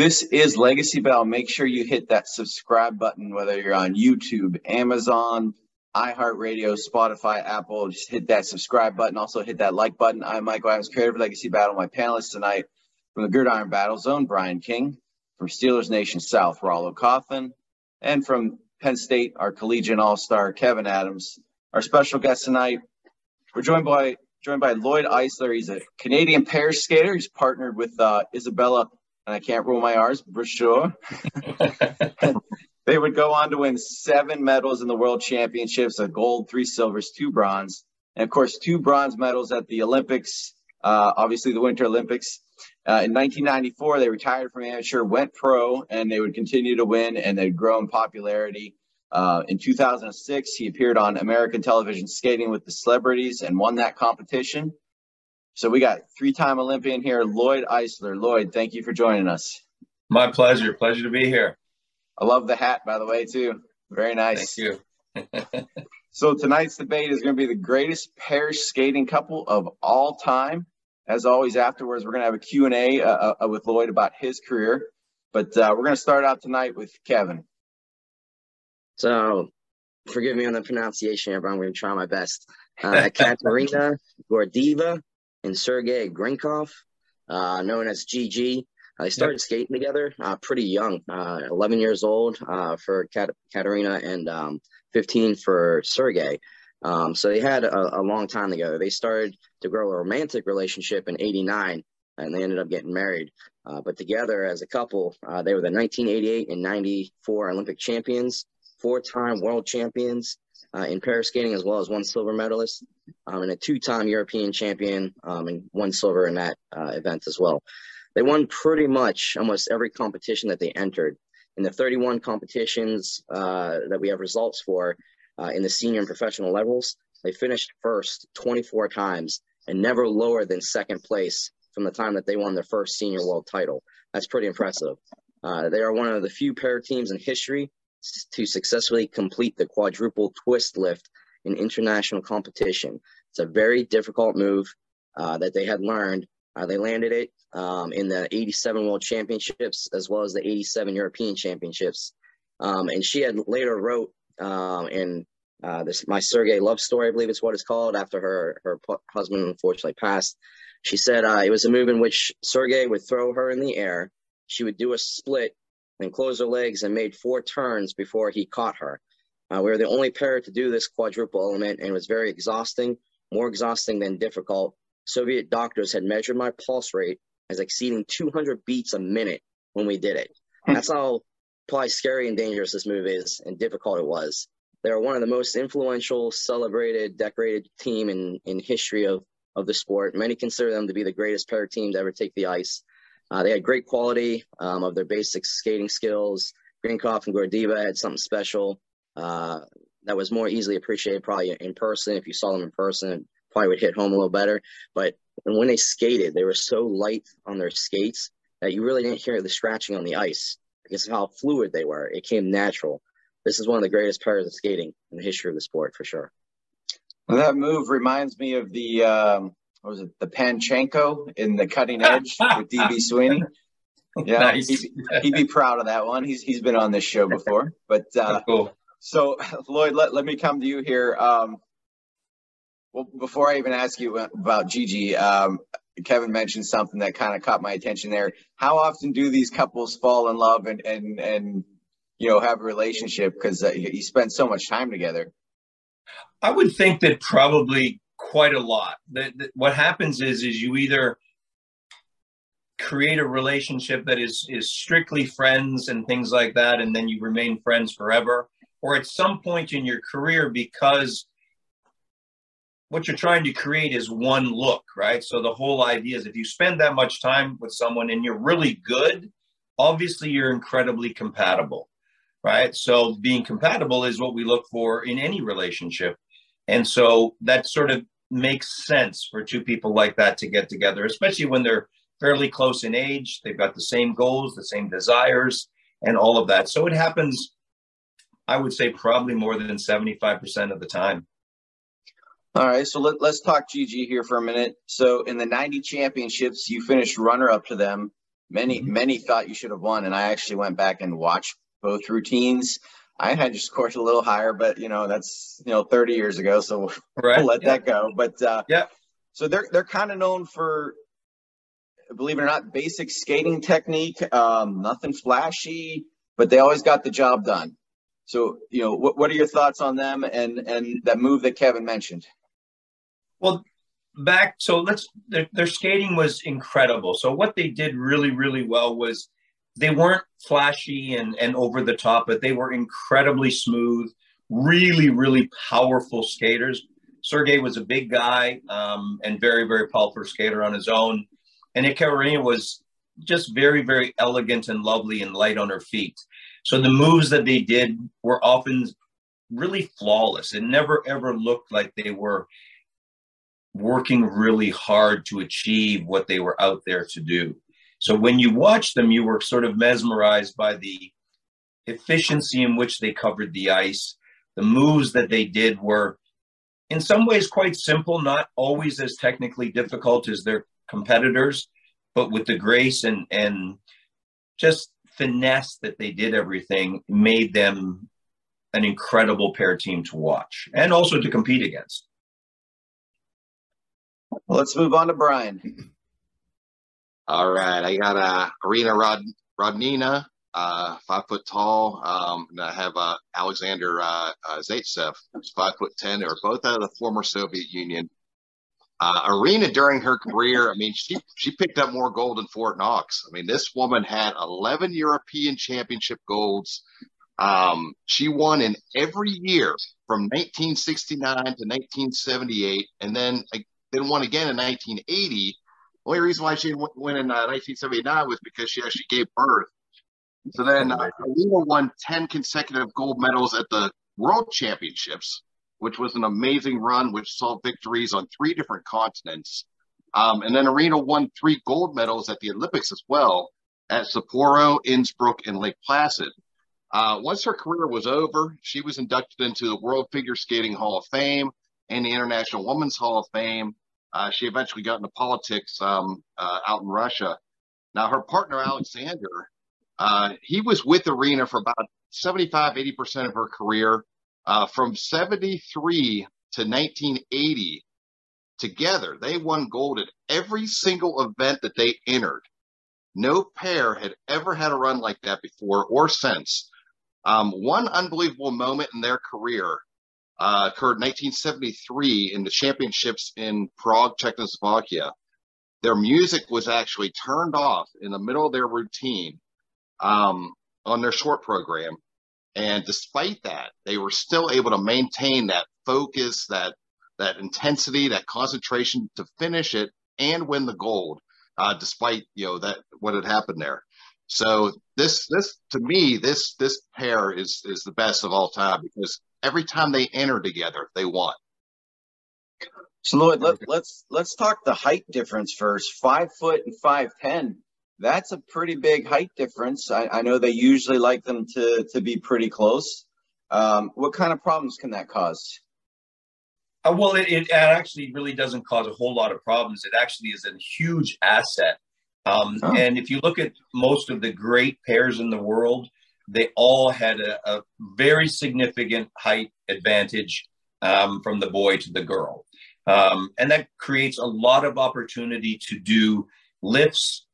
This is Legacy Battle. Make sure you hit that subscribe button, whether you're on YouTube, Amazon, iHeartRadio, Spotify, Apple. Just hit that subscribe button. Also hit that like button. I'm Michael Adams, creator of Legacy Battle. My panelists tonight from the Gridiron Battle Zone, Brian King. From Steelers Nation South, Rollo Coffin. And from Penn State, our collegiate all-star, Kevin Adams. Our special guest tonight, we're joined by joined by Lloyd Eisler. He's a Canadian pair skater. He's partnered with uh, Isabella, and I can't roll my R's, Brashear. they would go on to win seven medals in the World Championships: a gold, three silvers, two bronze, and of course two bronze medals at the Olympics. Uh, obviously, the Winter Olympics. Uh, in 1994, they retired from amateur, went pro, and they would continue to win, and they'd grow in popularity. Uh, in 2006, he appeared on American television skating with the celebrities and won that competition. So we got three-time Olympian here, Lloyd Eisler. Lloyd, thank you for joining us. My pleasure. Pleasure to be here. I love the hat, by the way, too. Very nice. Thank you. so tonight's debate is going to be the greatest pair skating couple of all time. As always, afterwards, we're going to have a Q&A uh, uh, with Lloyd about his career. But uh, we're going to start out tonight with Kevin. So, forgive me on the pronunciation here, but I'm going to try my best. Uh, Katerina Gordeeva and Sergei Grinkov, uh, known as GG. Uh, they started yep. skating together uh, pretty young, uh, 11 years old uh, for Kat- Katerina and um, 15 for Sergei. Um, so they had a, a, long time together. They started to grow a romantic relationship in 89 and they ended up getting married. Uh, but together as a couple, uh, they were the 1988 and 94 Olympic champions four-time world champions uh, in pair skating, as well as one silver medalist, um, and a two-time European champion, um, and one silver in that uh, event as well. They won pretty much almost every competition that they entered. In the 31 competitions uh, that we have results for uh, in the senior and professional levels, they finished first 24 times and never lower than second place from the time that they won their first senior world title. That's pretty impressive. Uh, they are one of the few pair teams in history to successfully complete the quadruple twist lift in international competition. It's a very difficult move uh, that they had learned. Uh, they landed it um, in the 87 World Championships as well as the 87 European Championships. Um, and she had later wrote um, in uh, this my Sergey love story, I believe it's what it's called, after her her husband unfortunately passed. She said uh, it was a move in which Sergey would throw her in the air. She would do a split and closed her legs and made four turns before he caught her. Uh, we were the only pair to do this quadruple element, and it was very exhausting, more exhausting than difficult. Soviet doctors had measured my pulse rate as exceeding 200 beats a minute when we did it. Hmm. That's how probably scary and dangerous this move is and difficult it was. They are one of the most influential, celebrated, decorated team in, in history of, of the sport. Many consider them to be the greatest pair of teams to ever take the ice. Uh, they had great quality um, of their basic skating skills. Grinkov and Gordeeva had something special uh, that was more easily appreciated probably in person. If you saw them in person, probably would hit home a little better. But when they skated, they were so light on their skates that you really didn't hear the scratching on the ice because of how fluid they were. It came natural. This is one of the greatest pairs of skating in the history of the sport for sure. Well, that move reminds me of the um, what was it, the Pamchenko in the cutting edge with DB Sweeney. Yeah, nice. he'd, he'd, be proud of that one. He's he's been on this show before. But uh, cool. so Lloyd, let, let me come to you here. Um, well, before I even ask you about Gigi, um, Kevin mentioned something that kind of caught my attention there. How often do these couples fall in love and and and you know have a relationship because uh, you spend so much time together? I would think that probably quite a lot. The, the, what happens is is you either create a relationship that is is strictly friends and things like that, and then you remain friends forever, or at some point in your career because what you're trying to create is one look, right? So the whole idea is if you spend that much time with someone and you're really good, obviously you're incredibly compatible, right? So being compatible is what we look for in any relationship. And so that sort of makes sense for two people like that to get together, especially when they're fairly close in age. They've got the same goals, the same desires, and all of that. So it happens, I would say, probably more than 75% of the time. All right, so let, us talk GG here for a minute. So in the 90 championships, you finished runner up to them. Many mm-hmm. many thought you should have won, and I actually went back and watched both routines. I had just scored a little higher, but you know that's you know 30 years ago, so right. we'll let yeah. that go. But uh, yeah, so they're they're kind of known for, believe it or not, basic skating technique. Um, nothing flashy, but they always got the job done. So you know, what what are your thoughts on them and and that move that Kevin mentioned? Well, back so let's their, their skating was incredible. So what they did really really well was they weren't flashy and, and over the top, but they were incredibly smooth, really, really powerful skaters. Sergey was a big guy um, and very, very powerful skater on his own. And Ekaterina was just very, very elegant and lovely and light on her feet. So the moves that they did were often really flawless. It never, ever looked like they were working really hard to achieve what they were out there to do. So when you watch them, you were sort of mesmerized by the efficiency in which they covered the ice. The moves that they did were, in some ways, quite simple, not always as technically difficult as their competitors, but with the grace and, and just finesse that they did everything made them an incredible pair team to watch and also to compete against. Let's move on to Brian. All right, I got uh, Irina Rod- Rodnina, uh, five foot tall. Um, and I have uh, Alexander uh, uh, Zaitsev, who's five foot ten. They were both out of the former Soviet Union. Uh, Irina, during her career, I mean, she she picked up more gold than Fort Knox. I mean, this woman had 11 European Championship golds. Um, she won in every year from 1969 to 1978, and then then won again in 1980 only reason why she didn't win in uh, 1979 was because she actually gave birth. So then uh, Alina won 10 consecutive gold medals at the World Championships, which was an amazing run, which saw victories on three different continents. Um, and then Irina won three gold medals at the Olympics as well at Sapporo, Innsbruck, and Lake Placid. Uh, once her career was over, she was inducted into the World Figure Skating Hall of Fame and the International Women's Hall of Fame. Uh, she eventually got into politics um, uh, out in Russia. Now, her partner, Alexander, uh, he was with Irina for about 75, 80% of her career. Uh, from 73 to 1980, together, they won gold at every single event that they entered. No pair had ever had a run like that before or since. Um, one unbelievable moment in their career uh, occurred in 1973 in the championships in Prague, Czechoslovakia. Their music was actually turned off in the middle of their routine um, on their short program. And despite that, they were still able to maintain that focus, that that intensity, that concentration to finish it and win the gold, uh, despite you know that what had happened there. So this this to me this this pair is is the best of all time because every time they enter together, they won. So Lloyd, let, let's let's talk the height difference first. Five foot and five ten. That's a pretty big height difference. I, I know they usually like them to to be pretty close. Um, what kind of problems can that cause? Uh, well, it, it actually really doesn't cause a whole lot of problems. It actually is a huge asset. Um, oh. And if you look at most of the great pairs in the world, they all had a, a very significant height advantage um, from the boy to the girl. Um, and that creates a lot of opportunity to do lifts,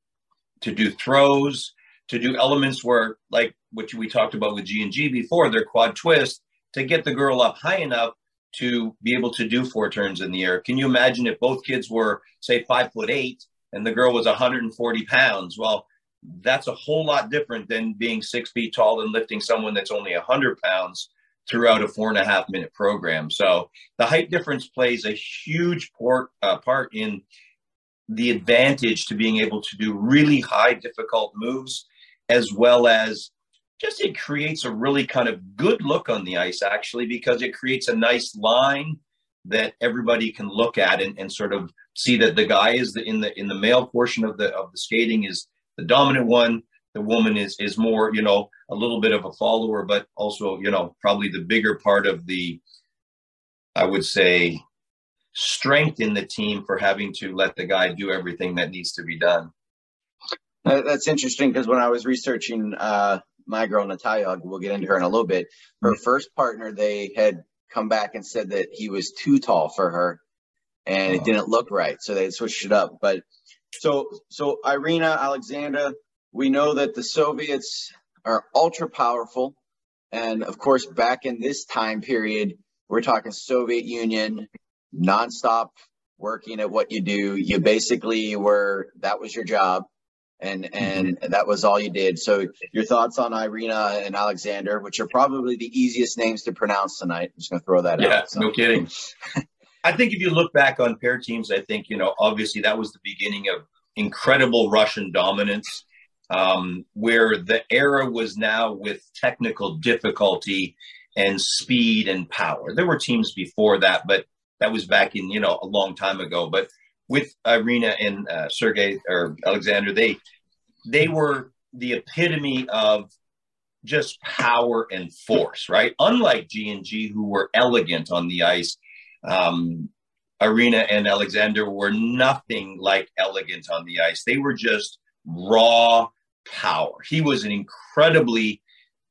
to do throws, to do elements where, like what we talked about with G and G before, their quad twist, to get the girl up high enough to be able to do four turns in the air. Can you imagine if both kids were, say, five foot eight and the girl was 140 pounds? Well, that's a whole lot different than being six feet tall and lifting someone that's only 100 pounds throughout a four and a half minute program. So the height difference plays a huge port, uh, part in the advantage to being able to do really high difficult moves, as well as just it creates a really kind of good look on the ice, actually, because it creates a nice line that everybody can look at and, and sort of see that the guy is the, in the in the male portion of the of the skating is the dominant one. The woman is is more, you know, a little bit of a follower, but also, you know, probably the bigger part of the, I would say, strength in the team for having to let the guy do everything that needs to be done. That's interesting because when I was researching uh, my girl Natalia, we'll get into her in a little bit. Her mm-hmm. first partner, they had come back and said that he was too tall for her, and oh. it didn't look right, so they switched it up. But so so Irina Alexander, we know that the Soviets are ultra powerful, and of course, back in this time period, we're talking Soviet Union, nonstop working at what you do. You basically were that was your job and mm-hmm. and that was all you did. So your thoughts on Irina and Alexander, which are probably the easiest names to pronounce tonight. I'm just gonna throw that yeah, out. Yeah, so. no kidding. I think if you look back on pair teams, I think you know obviously that was the beginning of incredible Russian dominance, um, where the era was now with technical difficulty and speed and power. There were teams before that, but that was back in you know a long time ago. But with Irina and uh, Sergey or Alexander, they they were the epitome of just power and force, right? Unlike G and G, who were elegant on the ice, um, Irina and Alexander were nothing like elegant on the ice. They were just raw power. He was an incredibly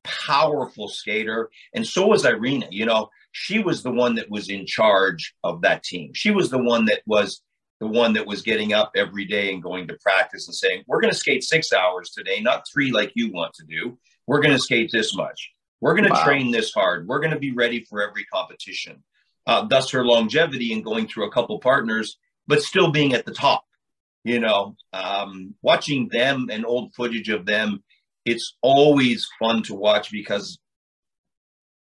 powerful skater, and so was Irina. You know, she was the one that was in charge of that team. She was the one that was the one that was getting up every day and going to practice and saying, We're going to skate six hours today, not three like you want to do. We're going to skate this much. We're going to wow. train this hard. We're going to be ready for every competition. Uh, thus, her longevity in going through a couple partners, but still being at the top. You know, um, watching them and old footage of them, it's always fun to watch because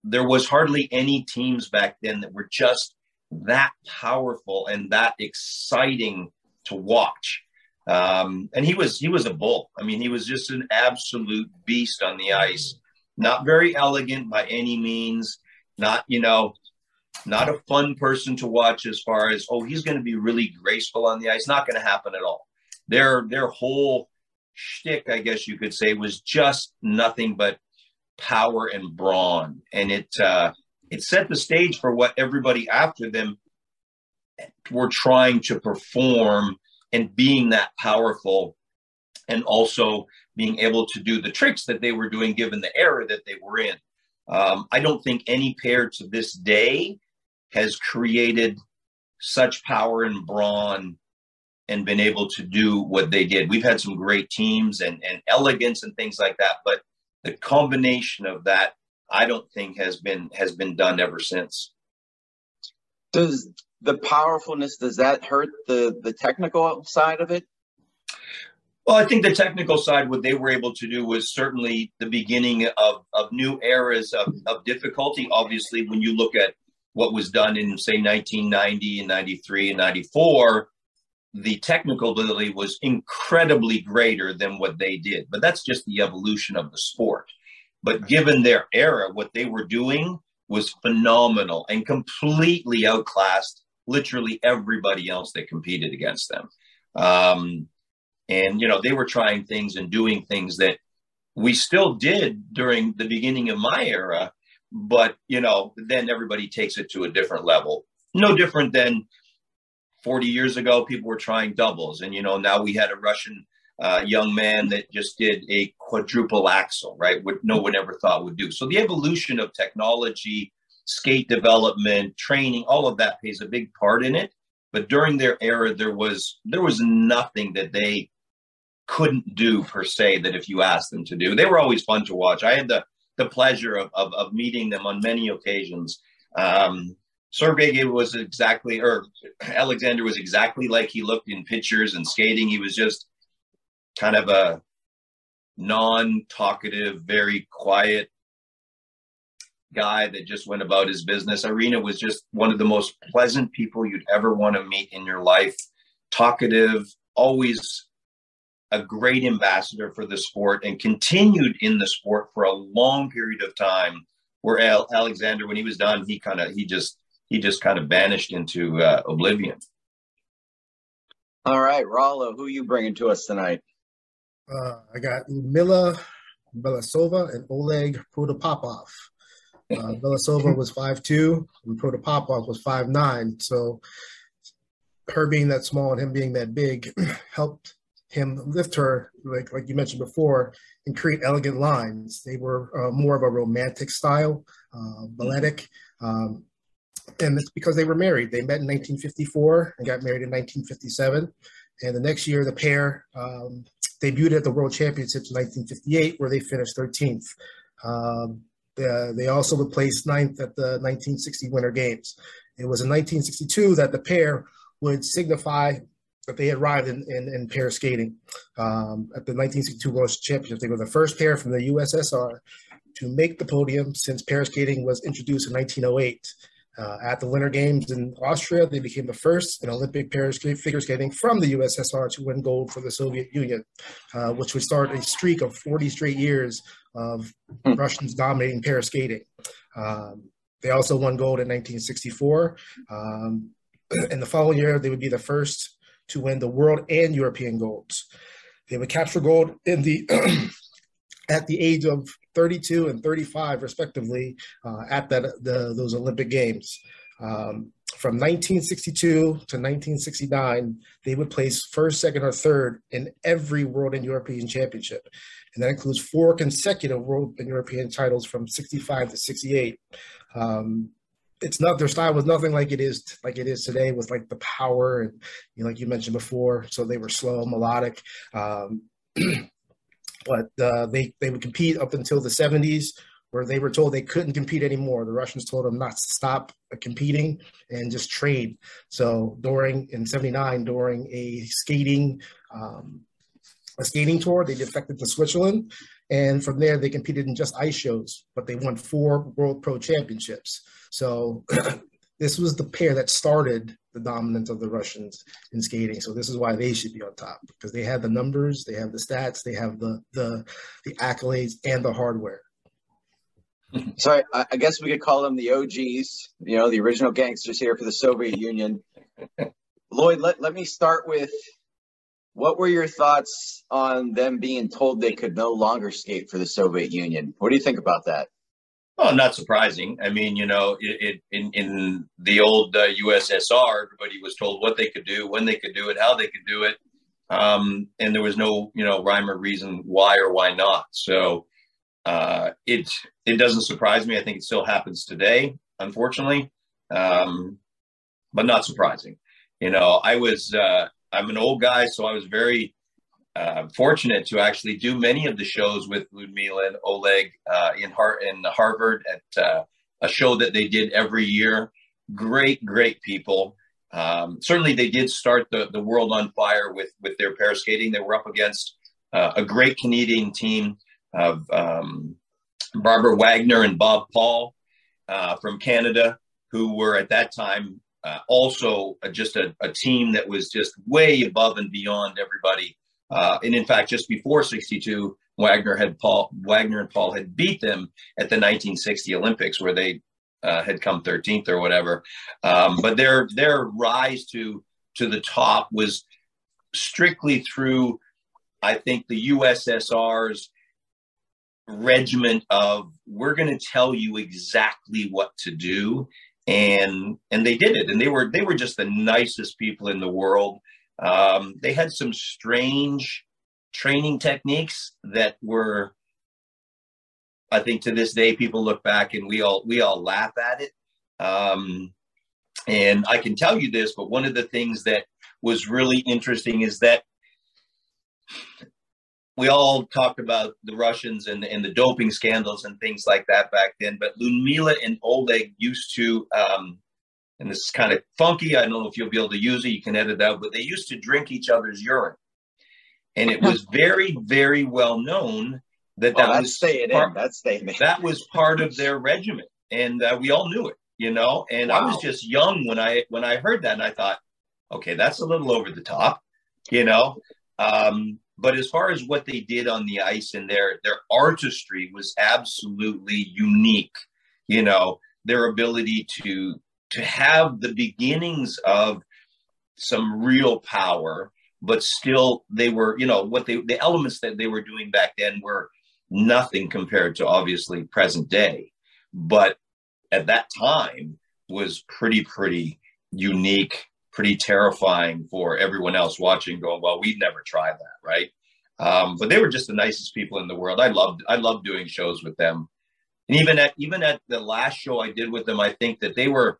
there was hardly any teams back then that were just that powerful and that exciting to watch. Um, and he was he was a bull. I mean, he was just an absolute beast on the ice. Not very elegant by any means. Not you know, not a fun person to watch as far as oh he's going to be really graceful on the ice. Not going to happen at all. Their their whole shtick, I guess you could say, was just nothing but power and brawn, and it uh, it set the stage for what everybody after them were trying to perform and being that powerful and also being able to do the tricks that they were doing given the era that they were in. Um, I don't think any pair to this day has created such power and brawn and been able to do what they did. We've had some great teams and, and elegance and things like that, but the combination of that I don't think has been has been done ever since. Does the powerfulness does that hurt the the technical side of it? Well, I think the technical side, what they were able to do was certainly the beginning of, of new eras of, of difficulty. Obviously, when you look at what was done in, say, 1990 and 93 and 94, the technical ability was incredibly greater than what they did. But that's just the evolution of the sport. But given their era, what they were doing was phenomenal and completely outclassed literally everybody else that competed against them. Um, and, you know, they were trying things and doing things that we still did during the beginning of my era. But, you know, then everybody takes it to a different level. No different than 40 years ago, people were trying doubles. And, you know, now we had a Russian uh, young man that just did a quadruple axle right? What no one ever thought would do. So the evolution of technology, skate development, training, all of that plays a big part in it. But during their era, there was there was nothing that they couldn't do per se that if you asked them to do. They were always fun to watch. I had the the pleasure of of, of meeting them on many occasions. Um, Sergey was exactly, or Alexander was exactly like he looked in pictures and skating. He was just kind of a non-talkative, very quiet guy that just went about his business. Irina was just one of the most pleasant people you'd ever want to meet in your life. Talkative, always a great ambassador for the sport and continued in the sport for a long period of time where Al- Alexander, when he was done, he kind of, he just, he just kind of vanished into uh, oblivion. All right, Rollo, who are you bringing to us tonight? Uh, I got Mila Belousova and Oleg Protopopov. Uh, Belousova was five two, and Protopopov was five nine. So her being that small and him being that big helped him lift her, like like you mentioned before, and create elegant lines. They were uh, more of a romantic style, uh, balletic. Um, and it's because they were married. They met in 1954 and got married in 1957. And the next year, the pair um, debuted at the World Championships in 1958, where they finished 13th. Um, they, they also were placed ninth at the 1960 Winter Games. It was in 1962 that the pair would signify that they arrived in, in, in pair skating. Um, at the 1962 World Championships, they were the first pair from the USSR to make the podium since pair skating was introduced in 1908. Uh, at the Winter Games in Austria, they became the first in Olympic pair figure skating from the USSR to win gold for the Soviet Union, uh, which would start a streak of 40 straight years of hmm. Russians dominating pair skating. Um, they also won gold in 1964. Um, and the following year, they would be the first to win the world and European golds. They would capture gold in the at the age of 32 and 35, respectively, uh, at that the, those Olympic Games. Um, from 1962 to 1969, they would place first, second, or third in every World and European Championship. And that includes four consecutive World and European titles from 65 to 68. Um, it's not their style was nothing like it is like it is today with like the power and you know, like you mentioned before. So they were slow, melodic. Um, but uh, they they would compete up until the 70s where they were told they couldn't compete anymore. The Russians told them not to stop competing and just trade. So during in '79, during a skating um, a skating tour, they defected to Switzerland, and from there they competed in just ice shows. But they won four World Pro Championships. So this was the pair that started the dominance of the Russians in skating. So this is why they should be on top because they have the numbers, they have the stats, they have the the the accolades and the hardware. So I, I guess we could call them the OGs, you know, the original gangsters here for the Soviet Union. Lloyd, let, let me start with what were your thoughts on them being told they could no longer skate for the Soviet Union? What do you think about that? Well, not surprising. I mean, you know, it, it in in the old uh, USSR, everybody was told what they could do, when they could do it, how they could do it, um, and there was no, you know, rhyme or reason why or why not. So uh, it it doesn't surprise me. I think it still happens today, unfortunately, um, but not surprising. You know, I was uh, I'm an old guy, so I was very uh, fortunate to actually do many of the shows with Ludmila and Oleg uh, in, Har- in Harvard at uh, a show that they did every year. Great, great people. Um, certainly, they did start the, the world on fire with, with their pair skating. They were up against uh, a great Canadian team of um, Barbara Wagner and Bob Paul uh, from Canada, who were at that time uh, also just a, a team that was just way above and beyond everybody uh, and in fact, just before 62, Wagner had Paul Wagner and Paul had beat them at the 1960 Olympics, where they uh, had come 13th or whatever. Um, but their their rise to to the top was strictly through, I think, the USSR's regiment of we're going to tell you exactly what to do and and they did it and they were they were just the nicest people in the world um, they had some strange training techniques that were, I think, to this day, people look back and we all we all laugh at it. Um, and I can tell you this, but one of the things that was really interesting is that we all talked about the Russians and, and the doping scandals and things like that back then. But Ludmila and Oleg used to um, and this is kind of funky. I don't know if you'll be able to use it. You can edit that, but they used to drink each other's urine, and it was very, very well known that that was part, in. That's. That was part of their regimen, and uh, we all knew it, you know. And wow. I was just young when I when I heard that, and I thought, okay, that's a little over the top, you know. Um, but as far as what they did on the ice and their their artistry was absolutely unique, you know their ability to to have the beginnings of some real power, but still they were, you know, what they the elements that they were doing back then were nothing compared to obviously present day. But at that time was pretty, pretty unique, pretty terrifying for everyone else watching. Going, well, we'd never try that, right? Um, but they were just the nicest people in the world. I loved I loved doing shows with them, and even at even at the last show I did with them, I think that they were,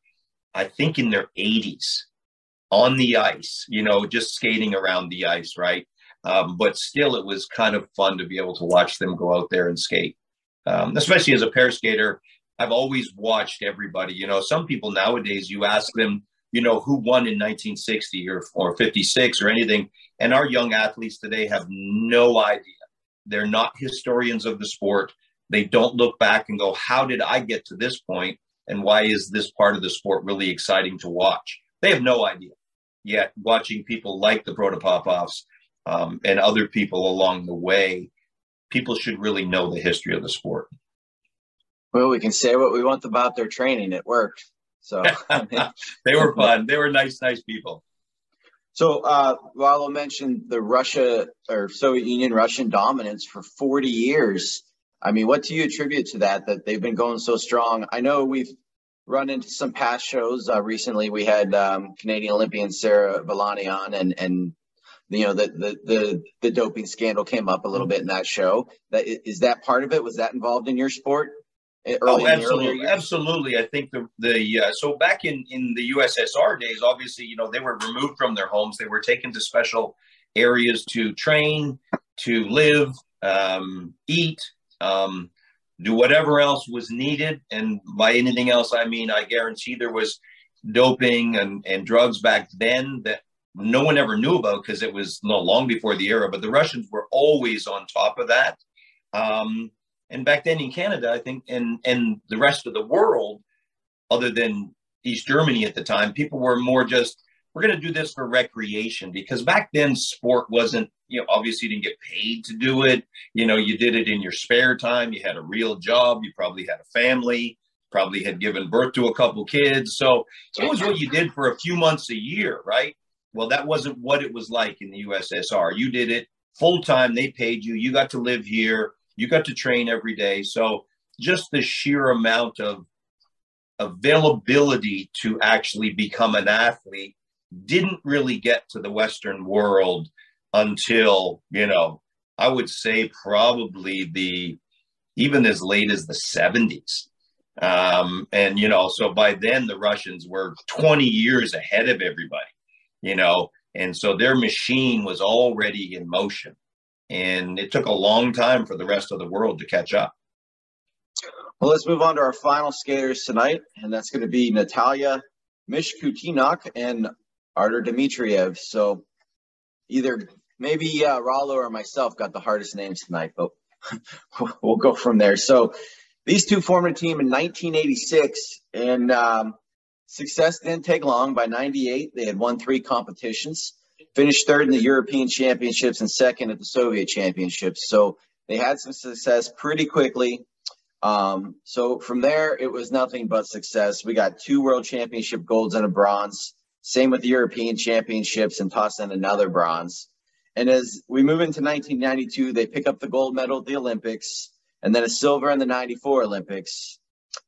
I think in their 80s, on the ice, you know, just skating around the ice, right? Um, but still, it was kind of fun to be able to watch them go out there and skate. Um, especially as a pair skater, I've always watched everybody. You know, some people nowadays, you ask them, you know, who won in 1960 or, or 56 or anything. And our young athletes today have no idea. They're not historians of the sport. They don't look back and go, how did I get to this point? And why is this part of the sport really exciting to watch? They have no idea. Yet watching people like the Protopopovs um, and other people along the way, people should really know the history of the sport. Well, we can say what we want about their training. It worked. So they were fun. They were nice, nice people. So uh, Rollo mentioned the Russia or Soviet Union Russian dominance for 40 years. I mean, what do you attribute to that? That they've been going so strong? I know we've run into some past shows. Uh, recently, we had um, Canadian Olympian Sarah Villani on, and and you know the, the the the doping scandal came up a little bit in that show. That is that part of it? Was that involved in your sport? Oh, absolutely, absolutely. I think the the uh, so back in in the USSR days, obviously, you know, they were removed from their homes. They were taken to special areas to train, to live, um, eat, um, do whatever else was needed. And by anything else, I mean I guarantee there was doping and and drugs back then that no one ever knew about because it was no long before the era. But the Russians were always on top of that. Um, and back then in Canada, I think, and and the rest of the world, other than East Germany at the time, people were more just we're going to do this for recreation because back then sport wasn't you know obviously you didn't get paid to do it. You know you did it in your spare time. You had a real job. You probably had a family. Probably had given birth to a couple kids. So it was what you did for a few months a year right? Well that wasn't what it was like in the ussr you did it full time. They paid you. You got to live here you got to train every day. So just the sheer amount of availability to actually become an athlete didn't really get to the Western world until, you know, I would say probably the even as late as the 70s. Um, and, you know, so by then the Russians were 20 years ahead of everybody, you know, and so their machine was already in motion and it took a long time for the rest of the world to catch up. Well, let's move on to our final skaters tonight, and that's going to be Natalia Mishkutenok and Artur Dmitriev. So either maybe uh, Rollo or myself got the hardest names tonight, but we'll go from there. So these two formed a team in 1986, and um, success didn't take long. By 98, they had won three competitions finished third in the European Championships and second at the Soviet Championships. So they had some success pretty quickly. Um, so from there, it was nothing but success. We got two World Championship golds and a bronze. Same with the European Championships and toss in another bronze. And as we move into 1992, they pick up the gold medal at the Olympics and then a silver in the 94 Olympics.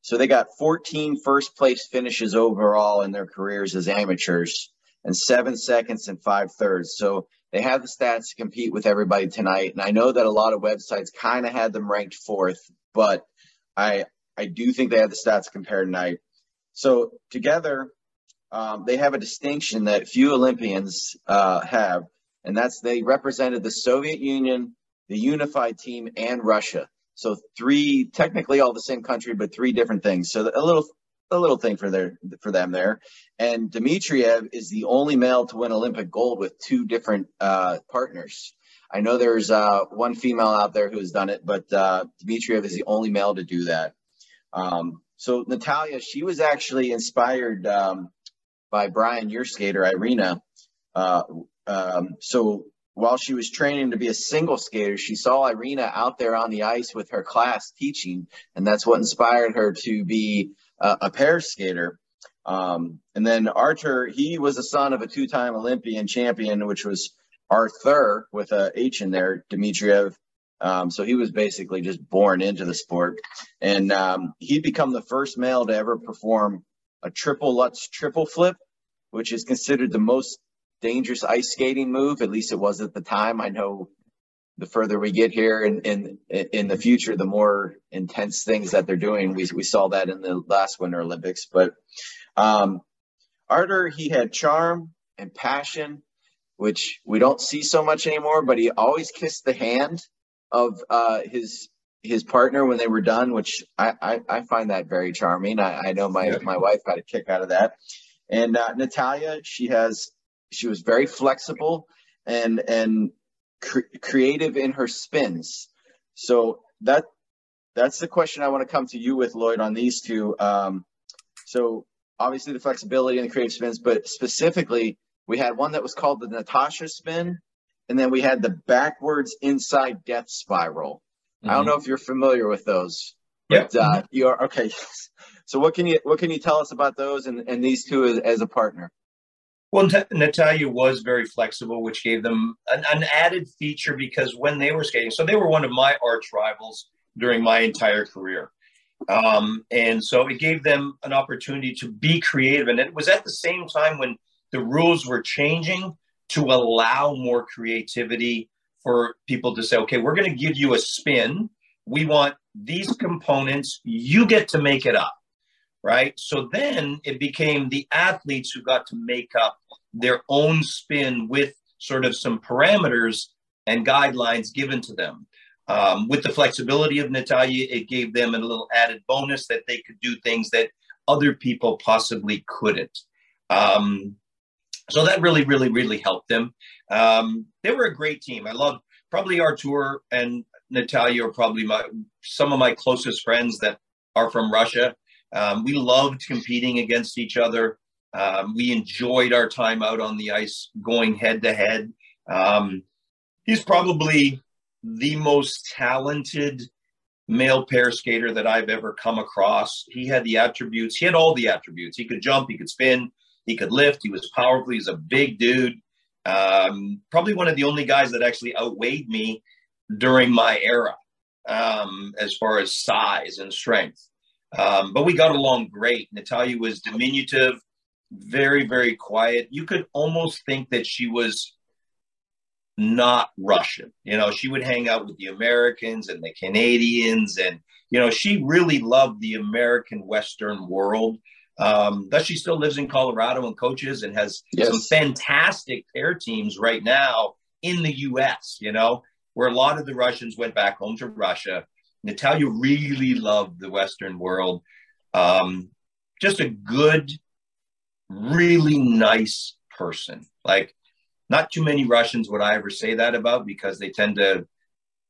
So they got 14 first place finishes overall in their careers as amateurs and seven seconds and five thirds. So they have the stats to compete with everybody tonight. And I know that a lot of websites kind of had them ranked fourth, but I I do think they have the stats to compare tonight. So together, um, they have a distinction that few Olympians uh, have, and that's they represented the Soviet Union, the unified team, and Russia. So three, technically all the same country, but three different things. So a little a little thing for their for them there. And Dmitriev is the only male to win Olympic gold with two different uh, partners. I know there's uh, one female out there who has done it, but uh, Dmitriev is the only male to do that. Um, so Natalia, she was actually inspired um, by Brian, your skater, Irina. Uh, um, so while she was training to be a single skater, she saw Irina out there on the ice with her class teaching, and that's what inspired her to be uh, a pair skater. Um, and then Artur, he was the son of a two-time Olympian champion, which was Arthur with a H in there, Dmitriev. Um, so he was basically just born into the sport, and um, he'd become the first male to ever perform a triple Lutz triple flip, which is considered the most dangerous ice skating move. At least it was at the time. I know the further we get here in in in the future, the more intense things that they're doing. We we saw that in the last Winter Olympics. But um, Artur, he had charm and passion, which we don't see so much anymore. But he always kissed the hand of uh, his his partner when they were done, which I I, I find that very charming. I, I know my my wife got a kick out of that. And uh, Natalia, she has she was very flexible and and cre- creative in her spins. So that that's the question I want to come to you with, Lloyd, on these two. Um, so obviously the flexibility and the creative spins, but specifically we had one that was called the Natasha spin, and then we had the backwards inside death spiral. Mm-hmm. I don't mm-hmm. know if you're familiar with those, but yep. uh, you are okay. so what can you what can you tell us about those and, and these two as, as a partner? Well, Natalia was very flexible, which gave them an, an, added feature because when they were skating, so they were one of my arch rivals during my entire career. Um, and so it gave them an opportunity to be creative. And it was at the same time when the rules were changing to allow more creativity for people to say, okay, we're going to give you a spin. We want these components. You get to make it up right? So then it became the athletes who got to make up their own spin with sort of some parameters and guidelines given to them. Um, with the flexibility of Natalia, it gave them a little added bonus that they could do things that other people possibly couldn't. Um, so that really, really, really helped them. Um, they were a great team. I love probably Artur and Natalia are probably my some of my closest friends that are from Russia. Um, we loved competing against each other. Um, we enjoyed our time out on the ice going head to head. Um, he's probably the most talented male pair skater that I've ever come across. He had the attributes, he had all the attributes. He could jump, he could spin, he could lift, he was powerful, he's a big dude. Um, probably one of the only guys that actually outweighed me during my era um, as far as size and strength. Um, but we got along great. Natalia was diminutive, very, very quiet. You could almost think that she was not Russian. You know, she would hang out with the Americans and the Canadians, and you know, she really loved the American Western world. Um, thus, she still lives in Colorado and coaches and has yes. some fantastic pair teams right now in the U.S. You know, where a lot of the Russians went back home to Russia Natalia really loved the Western world. Um, just a good, really nice person. Like, not too many Russians would I ever say that about because they tend to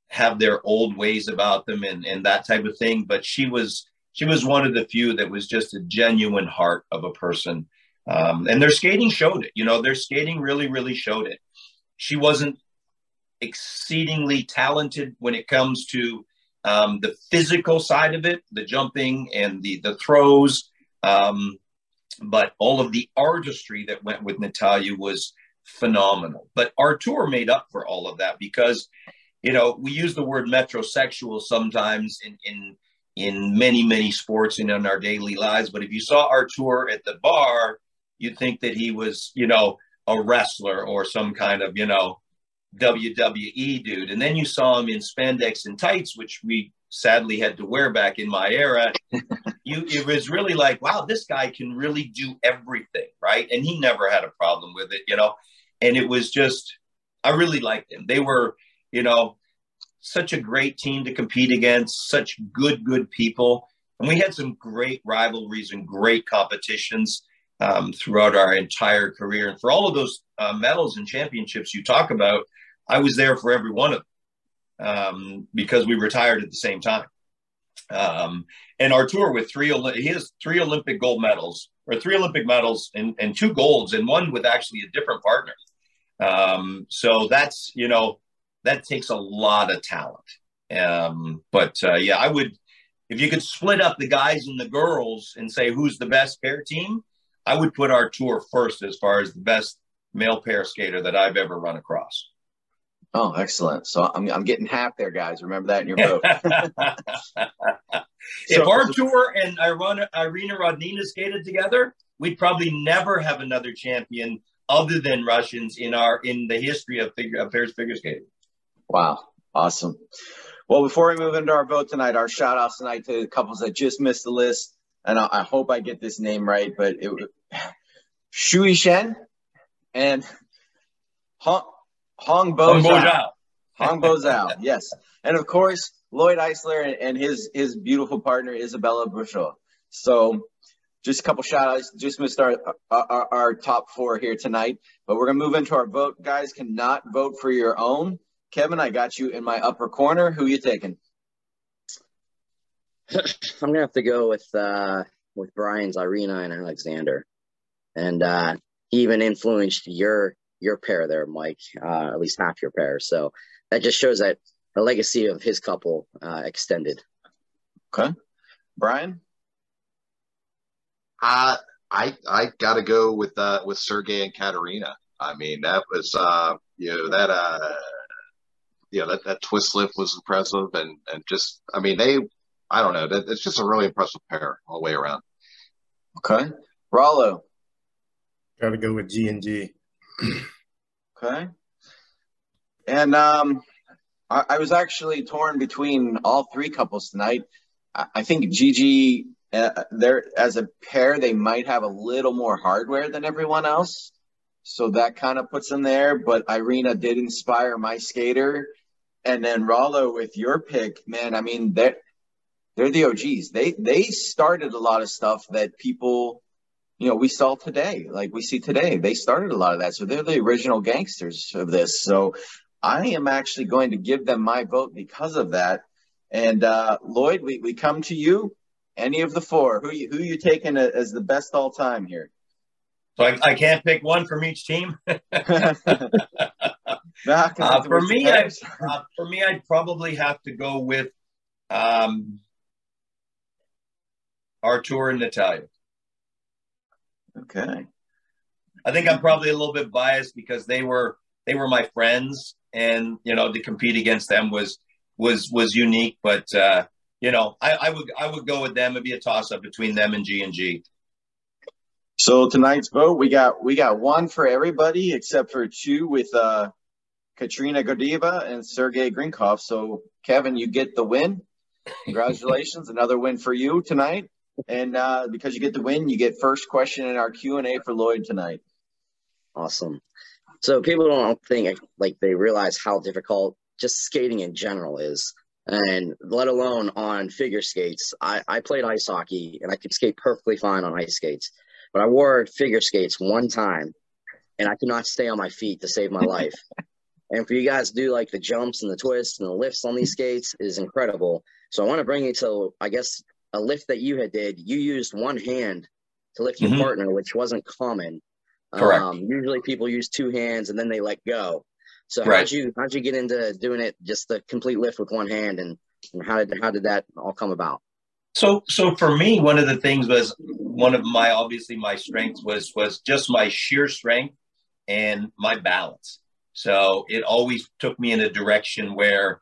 have their old ways about them and, and that type of thing. But she was she was one of the few that was just a genuine heart of a person. Um, and their skating showed it. You know, their skating really, really showed it. She wasn't exceedingly talented when it comes to um, the physical side of it, the jumping and the the throws, um, but all of the artistry that went with Natalia was phenomenal. But Artur made up for all of that because, you know, we use the word metrosexual sometimes in in in many many sports and in our daily lives. But if you saw Artur at the bar, you'd think that he was, you know, a wrestler or some kind of, you know, WWE dude. And then you saw him in spandex and tights, which we sadly had to wear back in my era. you it was really like, wow, this guy can really do everything, right? And he never had a problem with it, you know. And it was just I really liked them. They were, you know, such a great team to compete against, such good, good people. And we had some great rivalries and great competitions um, throughout our entire career. And for all of those uh, medals and championships you talk about, I was there for every one of them um, because we retired at the same time. Um, and Artur with three, he has three Olympic gold medals or three Olympic medals and, and two golds and one with actually a different partner. Um, so that's, you know, that takes a lot of talent. Um, but uh, yeah, I would, if you could split up the guys and the girls and say who's the best pair team, I would put Artur first as far as the best male pair skater that I've ever run across. Oh, excellent. So I'm, I'm getting half there, guys. Remember that in your vote. if so, Artur and Irina, Irina Rodnina skated together, we'd probably never have another champion other than Russians in our in the history of figure of pairs figure skating. Wow, awesome. Well, before we move into our vote tonight, our shout outs tonight to the couples that just missed the list, and I, I hope I get this name right, but it Xue Shen and Hong Hong Bo Zhao. Hong Bo Zhao, yes, and of course Lloyd Eisler and, and his his beautiful partner Isabella Brasseur. So just a couple shout outs. Just missed our, our, our top four here tonight, but we're gonna move into our vote. Guys cannot vote for your own. Kevin, I got you in my upper corner. Who you taking? I'm gonna have to go with uh, with Brian's Irina and Alexander, and uh, he even influenced your your pair there, Mike. Uh, at least half your pair. So that just shows that the legacy of his couple uh, extended. Okay, Brian. Uh, I I got to go with uh, with Sergey and Katerina. I mean, that was uh, you know that uh, you know that that twist lift was impressive, and and just I mean they I don't know that it's just a really impressive pair all the way around. Okay, Rollo. Got to go with G and G. Okay, and um, I, I was actually torn between all three couples tonight. I, I think Gigi uh, they're as a pair, they might have a little more hardware than everyone else. So that kind of puts them there. But Irina did inspire my skater. And then Rollo with your pick, man, I mean, they're, they're the OGs. They, they started a lot of stuff that people, you know, we saw today, like we see today. They started a lot of that. So they're the original gangsters of this. So I am actually going to give them my vote because of that. And uh, Lloyd, we, we come to you. Any of the four? Who you, who you taking as the best all time here? So I, I can't pick one from each team. uh, for me, I, uh, for me, I'd probably have to go with um, Artur and Natalia. Okay. I think I'm probably a little bit biased because they were they were my friends, and you know to compete against them was was was unique. But uh, you know, I, I would I would go with them. It'd be a toss up between them and G and G. So tonight's vote, we got we got one for everybody except for two with uh, Katrina Gordeeva and Sergey Grinkov. So Kevin, you get the win. Congratulations, another win for you tonight. And uh, because you get the win, you get first question in our Q and A for Lloyd tonight. Awesome. So people don't think like they realize how difficult just skating in general is and let alone on figure skates. I, I played ice hockey and I could skate perfectly fine on ice skates, but I wore figure skates one time and I could not stay on my feet to save my life. and for you guys to do like the jumps and the twists and the lifts on these skates is incredible. So I want to bring you to, I guess, a lift that you had did. You used one hand to lift your mm-hmm. partner, which wasn't common. Correct. Um, usually people use two hands and then they let go. So right. how'd you how'd you get into doing it just the complete lift with one hand and, and how did how did that all come about? So so for me, one of the things was one of my obviously my strengths was was just my sheer strength and my balance. So it always took me in a direction where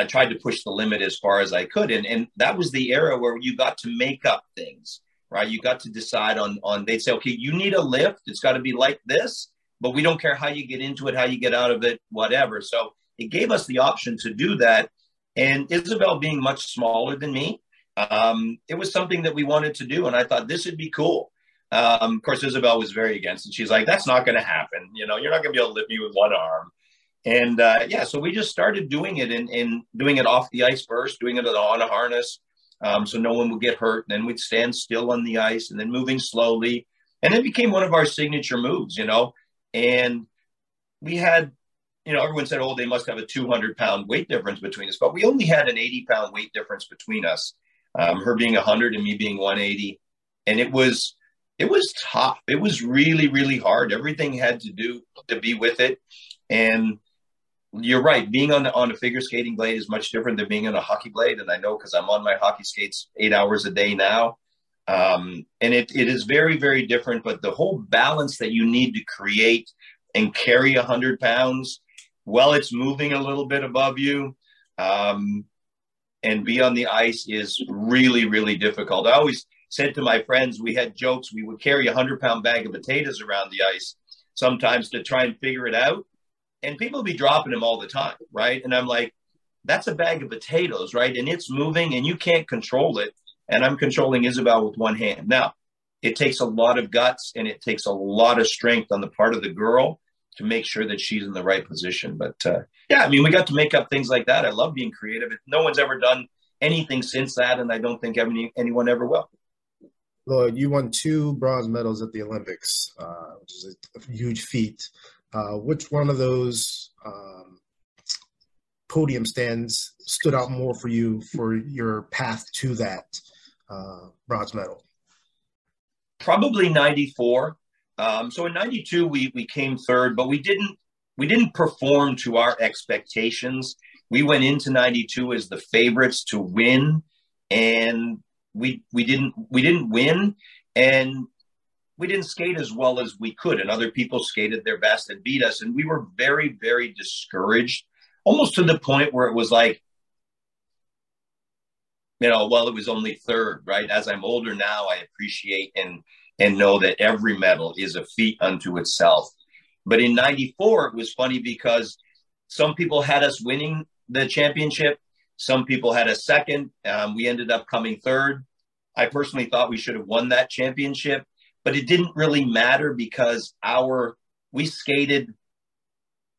I tried to push the limit as far as I could. And and that was the era where you got to make up things, right? You got to decide on on they'd say, okay, you need a lift, it's got to be like this but we don't care how you get into it, how you get out of it, whatever. So it gave us the option to do that. And Isabel being much smaller than me, um, it was something that we wanted to do. And I thought this would be cool. Um, of course, Isabel was very against it. She's like, that's not going to happen. You know, you're not going to be able to lift me with one arm. And uh, yeah, so we just started doing it and, doing it off the ice first, doing it on a harness. Um, so no one would get hurt. And then we'd stand still on the ice and then moving slowly. And it became one of our signature moves, you know. And we had, you know, everyone said, oh, they must have a 200 pound weight difference between us, but we only had an 80 pound weight difference between us. Um, her being 100 and me being 180. And it was, it was tough. It was really, really hard. Everything had to do to be with it. And you're right. Being on on a figure skating blade is much different than being on a hockey blade. And I know because I'm on my hockey skates eight hours a day now. Um, and it, it is very, very different. But the whole balance that you need to create and carry a 100 pounds while it's moving a little bit above you um, and be on the ice is really, really difficult. I always, said to my friends, we had jokes. We would carry a hundred pound bag of potatoes around the ice sometimes to try and figure it out. And people be dropping them all the time, right? And I'm like, that's a bag of potatoes, right? And it's moving and you can't control it. And I'm controlling Isabel with one hand. Now, it takes a lot of guts and it takes a lot of strength on the part of the girl to make sure that she's in the right position. But uh, yeah, I mean, we got to make up things like that. I love being creative. No one's ever done anything since that, and I don't think any, anyone ever will. Lloyd, you won two bronze medals at the Olympics, uh, which is a huge feat. Uh, which one of those um, podium stands stood out more for you for your path to that uh, bronze medal? Probably 94. Um, so in 92, we, we came third, but we didn't, we didn't perform to our expectations. We went into 92 as the favorites to win and we, we didn't, we didn't win and we didn't skate as well as we could and other people skated their best and beat us. And we were very, very discouraged almost to the point where it was like, you know, well, it was only third, right? As I'm older now, I appreciate and and know that every medal is a feat unto itself. But in '94, it was funny because some people had us winning the championship, some people had a second. Um, we ended up coming third. I personally thought we should have won that championship, but it didn't really matter because our we skated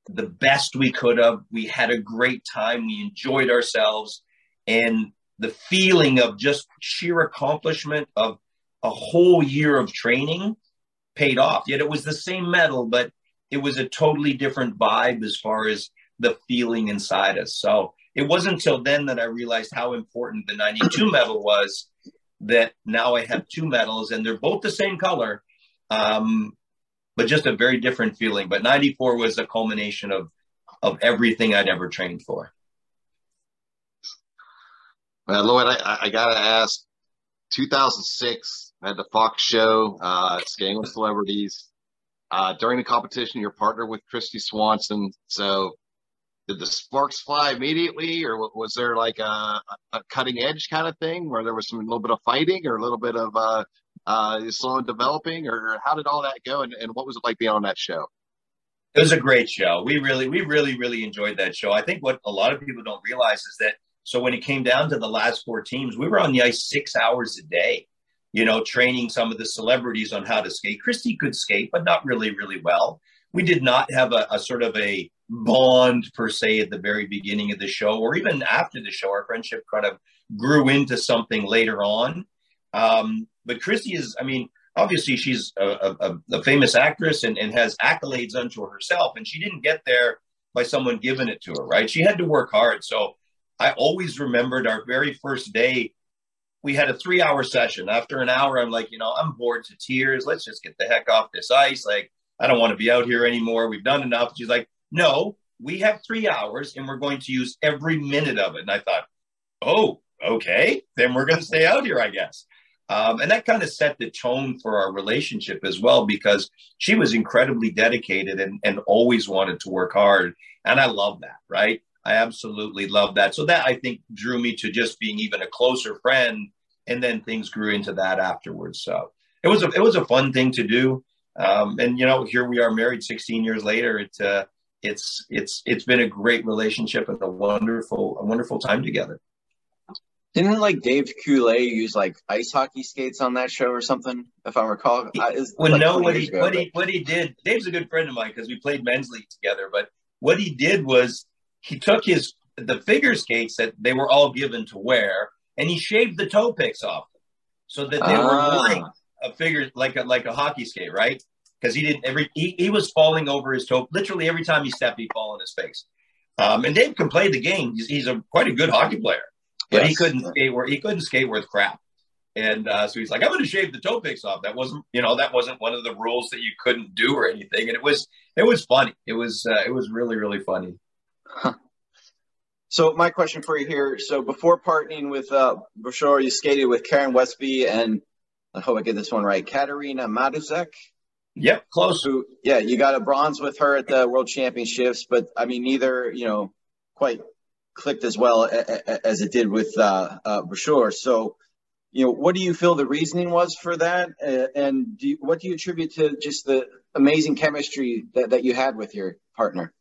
the best we could have. We had a great time. We enjoyed ourselves. And the feeling of just sheer accomplishment of a whole year of training paid off. Yet it was the same medal, but it was a totally different vibe as far as the feeling inside us. So it wasn't until then that I realized how important the 92 medal was that now I have two medals and they're both the same color. Um, but just a very different feeling. But 94 was a culmination of of everything I'd ever trained for. Well, Lloyd, I, I gotta ask. 2006 I had the Fox show, uh, celebrities. Uh, during the competition, you're partnered with Kristy Swanson. So, did the sparks fly immediately, or was there like a, a cutting edge kind of thing where there was some little bit of fighting or a little bit of uh, uh, slow in developing, or how did all that go, and, and what was it like being on that show? It was a great show. We really, we really, really enjoyed that show. I think what a lot of people don't realize is that so when it came down to the last four teams, we were on the ice six hours a day, you know, training some of the celebrities on how to skate. Kristy could skate, but not really, really well. We did not have a, a sort of a bond per se at the very beginning of the show, or even after the show. Our friendship kind of grew into something later on. Um, but Kristy is, I mean, obviously she's a, a, a, famous actress and, and has accolades unto herself, and she didn't get there by someone giving it to her, right? She had to work hard. So I always remembered our very first day. We had a three hour session. After an hour, I'm like, you know, I'm bored to tears. Let's just get the heck off this ice. Like, I don't want to be out here anymore. We've done enough. She's like, no, we have three hours and we're going to use every minute of it. And I thought, oh, okay, then we're going to stay out here, I guess. Um, and that kind of set the tone for our relationship as well, because she was incredibly dedicated and, and always wanted to work hard. And I love that, right? I absolutely love that. So that I think drew me to just being even a closer friend. And then things grew into that afterwards. So it was a, it was a fun thing to do. Um, and you know, here we are married 16 years later. It, uh, it's, it's, it's been a great relationship and a wonderful, a wonderful time together. Didn't like Dave Coulier use like ice hockey skates on that show or something? If I recall, well, like no, what he ago, what but... he what he did. Dave's a good friend of mine because we played men's league together. But what he did was he took his the figure skates that they were all given to wear, and he shaved the toe picks off them so that they ah. were like a figure like a like a hockey skate, right? Because he didn't every he, he was falling over his toe literally every time he stepped, he'd fall on his face. Um, and Dave can play the game. He's, he's a quite a good hockey player but yes. he couldn't skate where he couldn't skate worth crap. And uh, so he's like, I'm going to shave the toe picks off. That wasn't, you know, that wasn't one of the rules that you couldn't do or anything. And it was, it was funny. It was, uh, it was really, really funny. Huh. So my question for you here. So before partnering with uh, you skated with Karen Westby and I hope I get this one right, Katarina Matousek. Yep, close. So, yeah, you got a bronze with her at the World Championships, but I mean, neither, you know, quite clicked as well as it did with uh, uh, Brasseur. So, you know, what do you feel the reasoning was for that? Uh, and do you, what do you attribute to just the amazing chemistry that, that you had with your partner?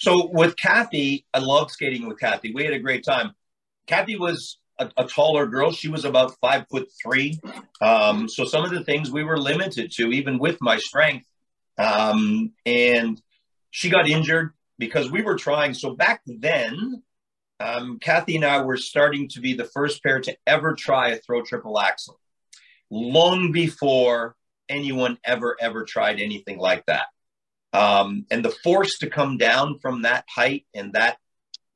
So with Kathy, I loved skating with Kathy. We had a great time. Kathy was a, a taller girl. She was about five foot three. Um, so some of the things we were limited to, even with my strength. Um, and she got injured because we were trying. So back then, um, Kathy and I were starting to be the first pair to ever try a throw triple axel, long before anyone ever ever tried anything like that. Um, and the force to come down from that height and that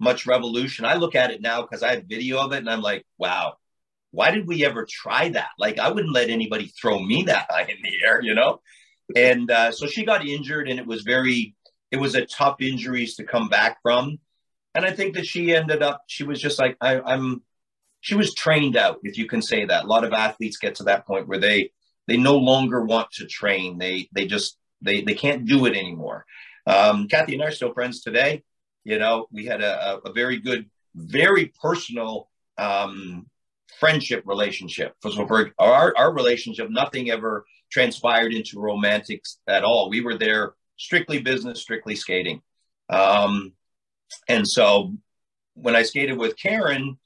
much revolution, I look at it now because I have video of it, and I'm like, wow, why did we ever try that? Like, I wouldn't let anybody throw me that high in the air, you know. And uh, so she got injured, and it was very, it was a tough injuries to come back from and I think that she ended up, she was just like, I, I'm, she was trained out, if you can say that. A lot of athletes get to that point where they, they no longer want to train. They, they just, they, they can't do it anymore. Um, Kathy and I are still friends today. You know, we had a, a very good, very personal um, friendship relationship. For our, our relationship, nothing ever transpired into romantics at all. We were there strictly business, strictly skating. Um, and so when I skated with Karen,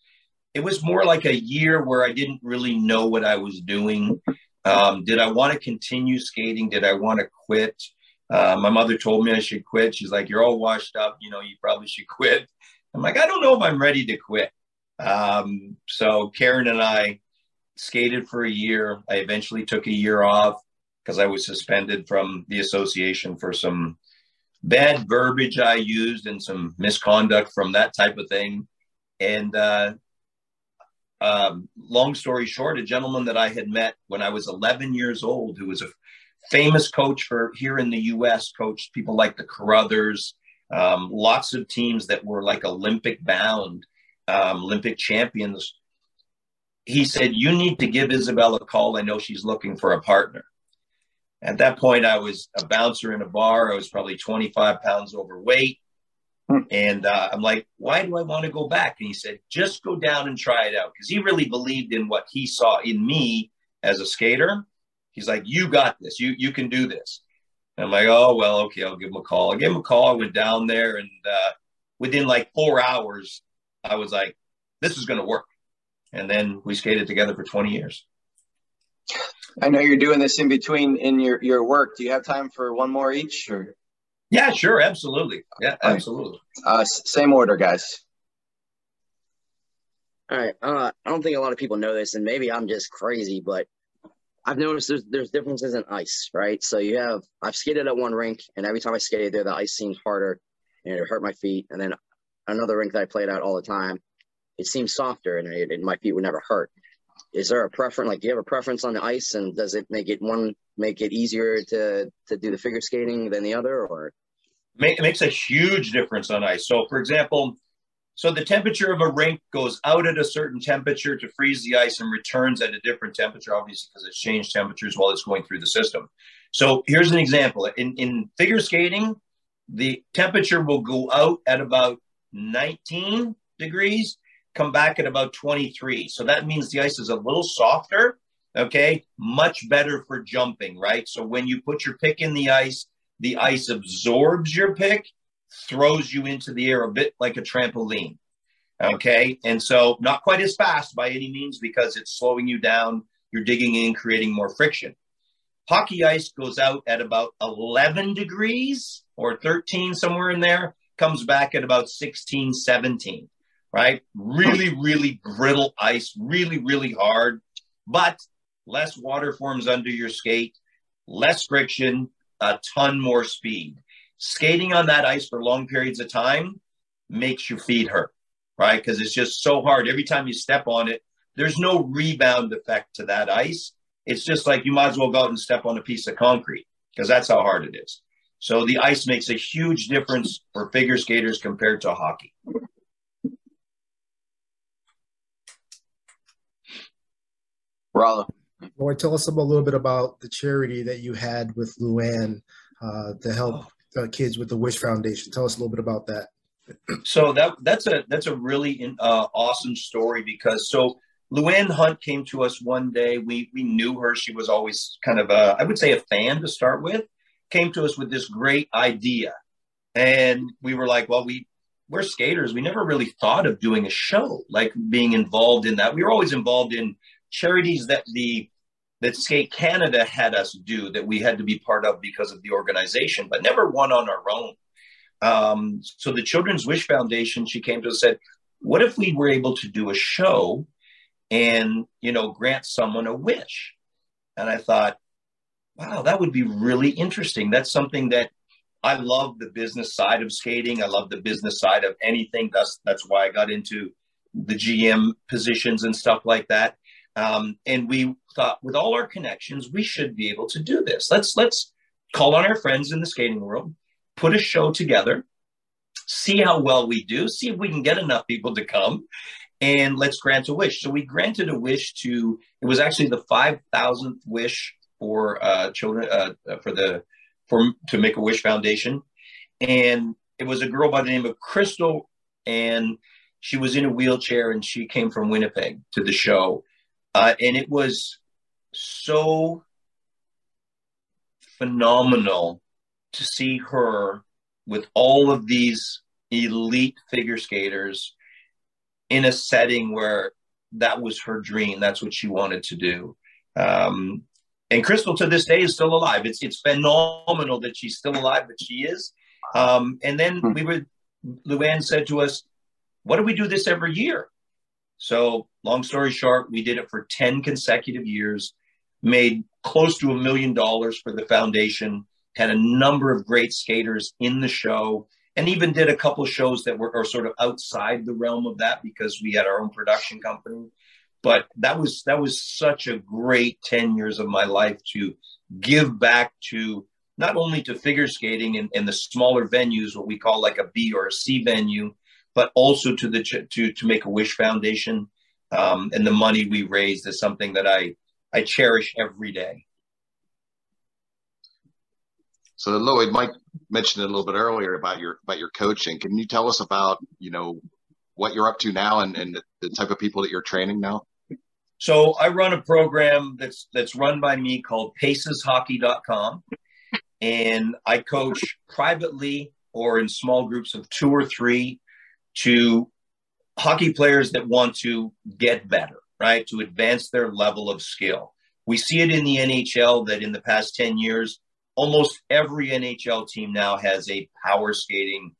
it was more like a year where I didn't really know what I was doing. Um, did I want to continue skating? Did I want to quit? Uh, my mother told me I should quit. She's like, You're all washed up. You know, you probably should quit. I'm like, I don't know if I'm ready to quit. Um, so Karen and I skated for a year. I eventually took a year off because I was suspended from the association for some bad verbiage I used and some misconduct from that type of thing. And uh, um, long story short, a gentleman that I had met when I was 11 years old, who was a famous coach for here in the U.S., coached people like the Carruthers, um, lots of teams that were like Olympic bound, um, Olympic champions. He said, "You need to give Isabel a call. I know she's looking for a partner." At that point, I was a bouncer in a bar. I was probably 25 pounds overweight. Hmm. And uh, I'm like, why do I want to go back? And he said, just go down and try it out. Because he really believed in what he saw in me as a skater. He's like, you got this. You, you can do this. And I'm like, oh, well, okay, I'll give him a call. I gave him a call. I went down there. And uh, within like four hours, I was like, this is going to work. And then we skated together for 20 years. I know you're doing this in between in your, your work. Do you have time for one more each or? Yeah, sure. Absolutely. Yeah, absolutely. Uh, same order, guys. All right. Uh, I don't think a lot of people know this, and maybe I'm just crazy, but I've noticed there's there's differences in ice, right? So you have I've skated at one rink, and every time I skated there, the ice seemed harder, and it hurt my feet. And then another rink that I played at all the time, it seemed softer, and, it, and my feet would never hurt is there a preference? Like, do you have a preference on the ice, and does it make it one make it easier to to do the figure skating than the other, or? It makes a huge difference on ice. So, for example, so the temperature of a rink goes out at a certain temperature to freeze the ice and returns at a different temperature, obviously because it's changed temperatures while it's going through the system. So here's an example. In, in figure skating, the temperature will go out at about 19 degrees come back at about 23. So that means the ice is a little softer. Okay. Much better for jumping, right? So when you put your pick in the ice, the ice absorbs your pick, throws you into the air a bit like a trampoline. Okay. And so not quite as fast by any means because it's slowing you down. You're digging in, creating more friction. Hockey ice goes out at about 11 degrees or 13, somewhere in there, comes back at about 16, 17 right? Really, really brittle ice, really, really hard, but less water forms under your skate, less friction, a ton more speed. Skating on that ice for long periods of time makes your feet hurt, right? Because it's just so hard. Every time you step on it, there's no rebound effect to that ice. It's just like you might as well go out and step on a piece of concrete because that's how hard it is. So the ice makes a huge difference for figure skaters compared to hockey. Rollo. Roy, tell us a little bit about the charity that you had with Luann uh, to help uh, kids with the Wish Foundation. Tell us a little bit about that. So that that's a that's a really uh, awesome story because so Luann Hunt came to us one day. We we knew her. She was always kind of a, I would say, a fan to start with. Came to us with this great idea, and we were like, well, we we're skaters. We never really thought of doing a show, like being involved in that. We were always involved in charities that the that Skate Canada had us do that we had to be part of because of the organization, but never one on our own. Um, so the Children's Wish Foundation, she came to us and said, "What if we were able to do a show and you know grant someone a wish?" And I thought, "Wow, that would be really interesting. That's something that I love the business side of skating. I love the business side of anything. That's that's why I got into the GM positions and stuff like that. Um, and we thought, with all our connections, we should be able to do this. Let's let's call on our friends in the skating world, put a show together, see how well we do, see if we can get enough people to come, and let's grant a wish. So we granted a wish to. It was actually the five thousandth wish for uh, children uh, for the for to Make a Wish Foundation, and it was a girl by the name of Crystal, and she was in a wheelchair, and she came from Winnipeg to the show, uh, and it was so phenomenal to see her with all of these elite figure skaters in a setting where that was her dream. That's what she wanted to do. Um, and Crystal to this day is still alive. It's it's phenomenal that she's still alive, but she is. Um, and then hmm. we were, Luann said to us, "What do we do this every year?" So, long story short, we did it for ten consecutive years, made close to a million dollars for the foundation, had a number of great skaters in the show, and even did a couple shows that were sort of outside the realm of that because we had our own production company. But that was that was such a great 10 years of my life to give back to not only to figure skating and, and the smaller venues what we call like a b or a c venue but also to the to to make a wish foundation um, and the money we raised is something that i i cherish every day. So lloyd mike mentioned it a little bit earlier about your about your coaching. Can you tell us about you know what you're up to now and, and the type of people that you're training now? So I run a program that's that's run by me called paceshockey.com. And I coach privately or in small groups of two or three to hockey players that want to get better, right? To advance their level of skill. We see it in the NHL that in the past 10 years, almost every NHL team now has a power skating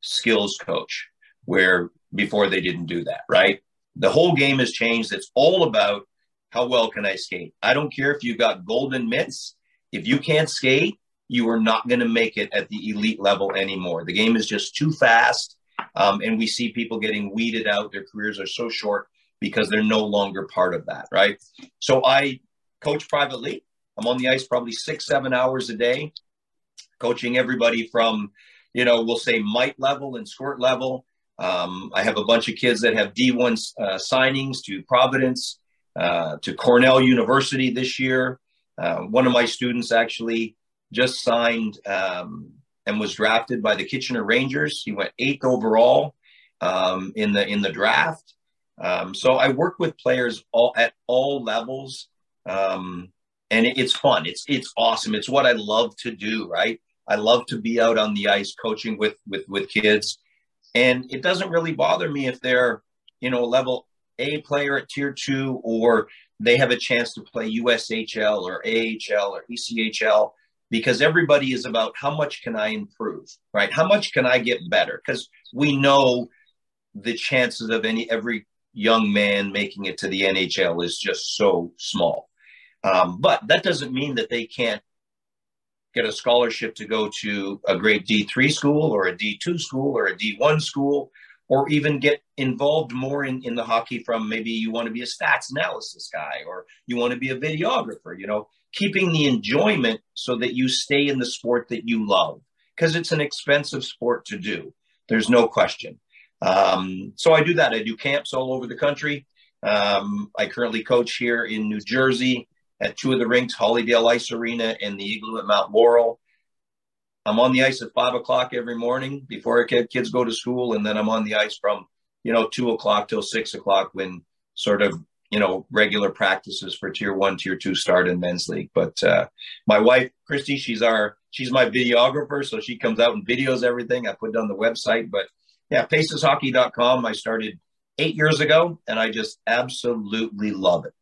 skills coach, where before they didn't do that, right? The whole game has changed. It's all about how well can I skate. I don't care if you've got golden mitts. If you can't skate, you are not going to make it at the elite level anymore. The game is just too fast. Um, and we see people getting weeded out. Their careers are so short because they're no longer part of that, right? So I coach privately. I'm on the ice probably six, seven hours a day, coaching everybody from, you know, we'll say mite level and squirt level um, I have a bunch of kids that have D1 uh, signings to Providence, uh, to Cornell University this year. Uh, one of my students actually just signed um, and was drafted by the Kitchener Rangers. He went eighth overall um, in the in the draft. Um, so I work with players all at all levels, um, and it, it's fun. It's it's awesome. It's what I love to do. Right. I love to be out on the ice coaching with with with kids and it doesn't really bother me if they're, you know, level A player at tier two or they have a chance to play USHL or AHL or ECHL because everybody is about how much can I improve, right? How much can I get better? Because we know the chances of any every young man making it to the NHL is just so small. Um, but that doesn't mean that they can't get a scholarship to go to a great D3 school or a D2 school or a D1 school, or even get involved more in, in the hockey from maybe you want to be a stats analysis guy or you want to be a videographer, you know, keeping the enjoyment so that you stay in the sport that you love because it's an expensive sport to do. There's no question. Um, so I do that. I do camps all over the country. Um, I currently coach here in New Jersey at two of the rinks, Hollydell Ice Arena and the Igloo at Mount Laurel. I'm on the ice at five o'clock every morning before kids go to school, and then I'm on the ice from you know two o'clock till six o'clock when sort of you know, regular practices for tier one, tier two start in men's league. But uh, my wife, Kristy, she's our she's my videographer, so she comes out and videos everything. I put it on the website. But yeah, paceshockey.com. I started eight years ago, and I just absolutely love it.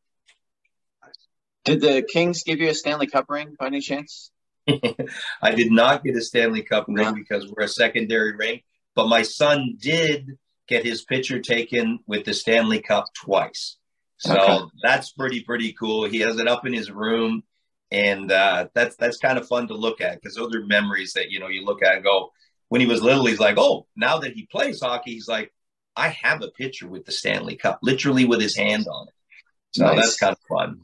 Did the Kings give you a Stanley Cup ring by any chance? I did not get a Stanley Cup ring because we're a secondary ring, but my son did get his picture taken with the Stanley Cup twice. So okay. that's pretty pretty cool. He has it up in his room, and uh, that's that's kind of fun to look at because those are memories that you know you look at and go. When he was little, he's like, oh, now that he plays hockey, he's like, I have a picture with the Stanley Cup, literally with his hand on it. So nice. that's kind of fun.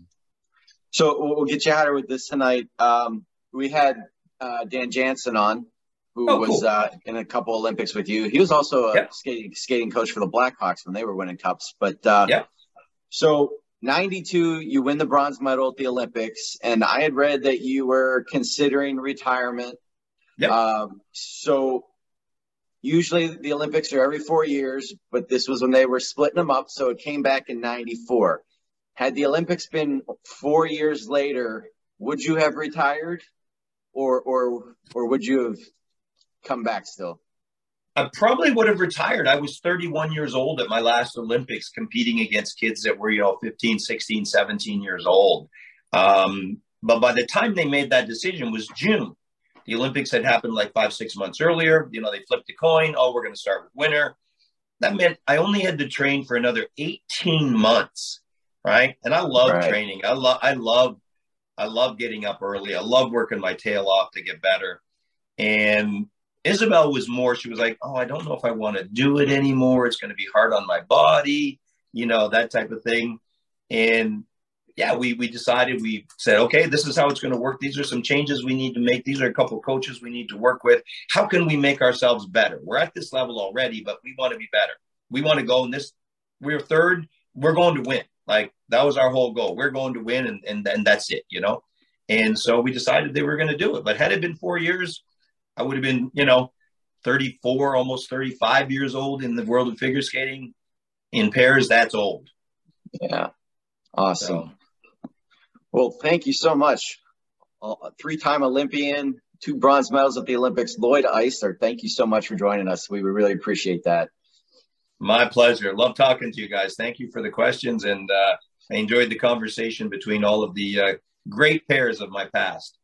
So we'll get you out with this tonight. Um, we had uh, Dan Jansen on, who oh, was cool. uh, in a couple Olympics with you. He was also a yep. skating skating coach for the Blackhawks when they were winning cups. But uh, yeah, so 92, you win the bronze medal at the Olympics, and I had read that you were considering retirement. Yep. Um, so usually the Olympics are every four years, but this was when they were splitting them up. So it came back in 94. Had the Olympics been four years later, would you have retired or, or, or would you have come back still? I probably would have retired. I was 31 years old at my last Olympics competing against kids that were, you know, 15, 16, 17 years old. Um, but by the time they made that decision was June. The Olympics had happened like five, six months earlier. You know, they flipped a coin. Oh, we're going to start with winter. That meant I only had to train for another 18 months. Right. And I love right. training. I love, I love, I love getting up early. I love working my tail off to get better. And Isabel was more, she was like, Oh, I don't know if I want to do it anymore. It's going to be hard on my body, you know, that type of thing. And yeah, we, we decided, we said, okay, this is how it's going to work. These are some changes we need to make. These are a couple coaches we need to work with. How can we make ourselves better? We're at this level already, but we want to be better. We want to go in this, we're third, we're going to win. Like that was our whole goal. We're going to win and, and, and that's it, you know? And so we decided they were going to do it. But had it been four years, I would have been, you know, 34, almost 35 years old in the world of figure skating. In pairs, that's old. Yeah. Awesome. So. Well, thank you so much. Uh, Three time Olympian, two bronze medals at the Olympics, Lloyd Eisler. Thank you so much for joining us. We really appreciate that. My pleasure. Love talking to you guys. Thank you for the questions. And uh, I enjoyed the conversation between all of the uh, great pairs of my past.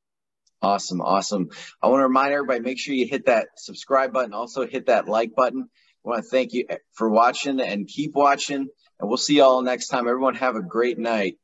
Awesome. Awesome. I want to remind everybody, make sure you hit that subscribe button. Also hit that like button. I want to thank you for watching and keep watching. And we'll see you all next time. Everyone have a great night.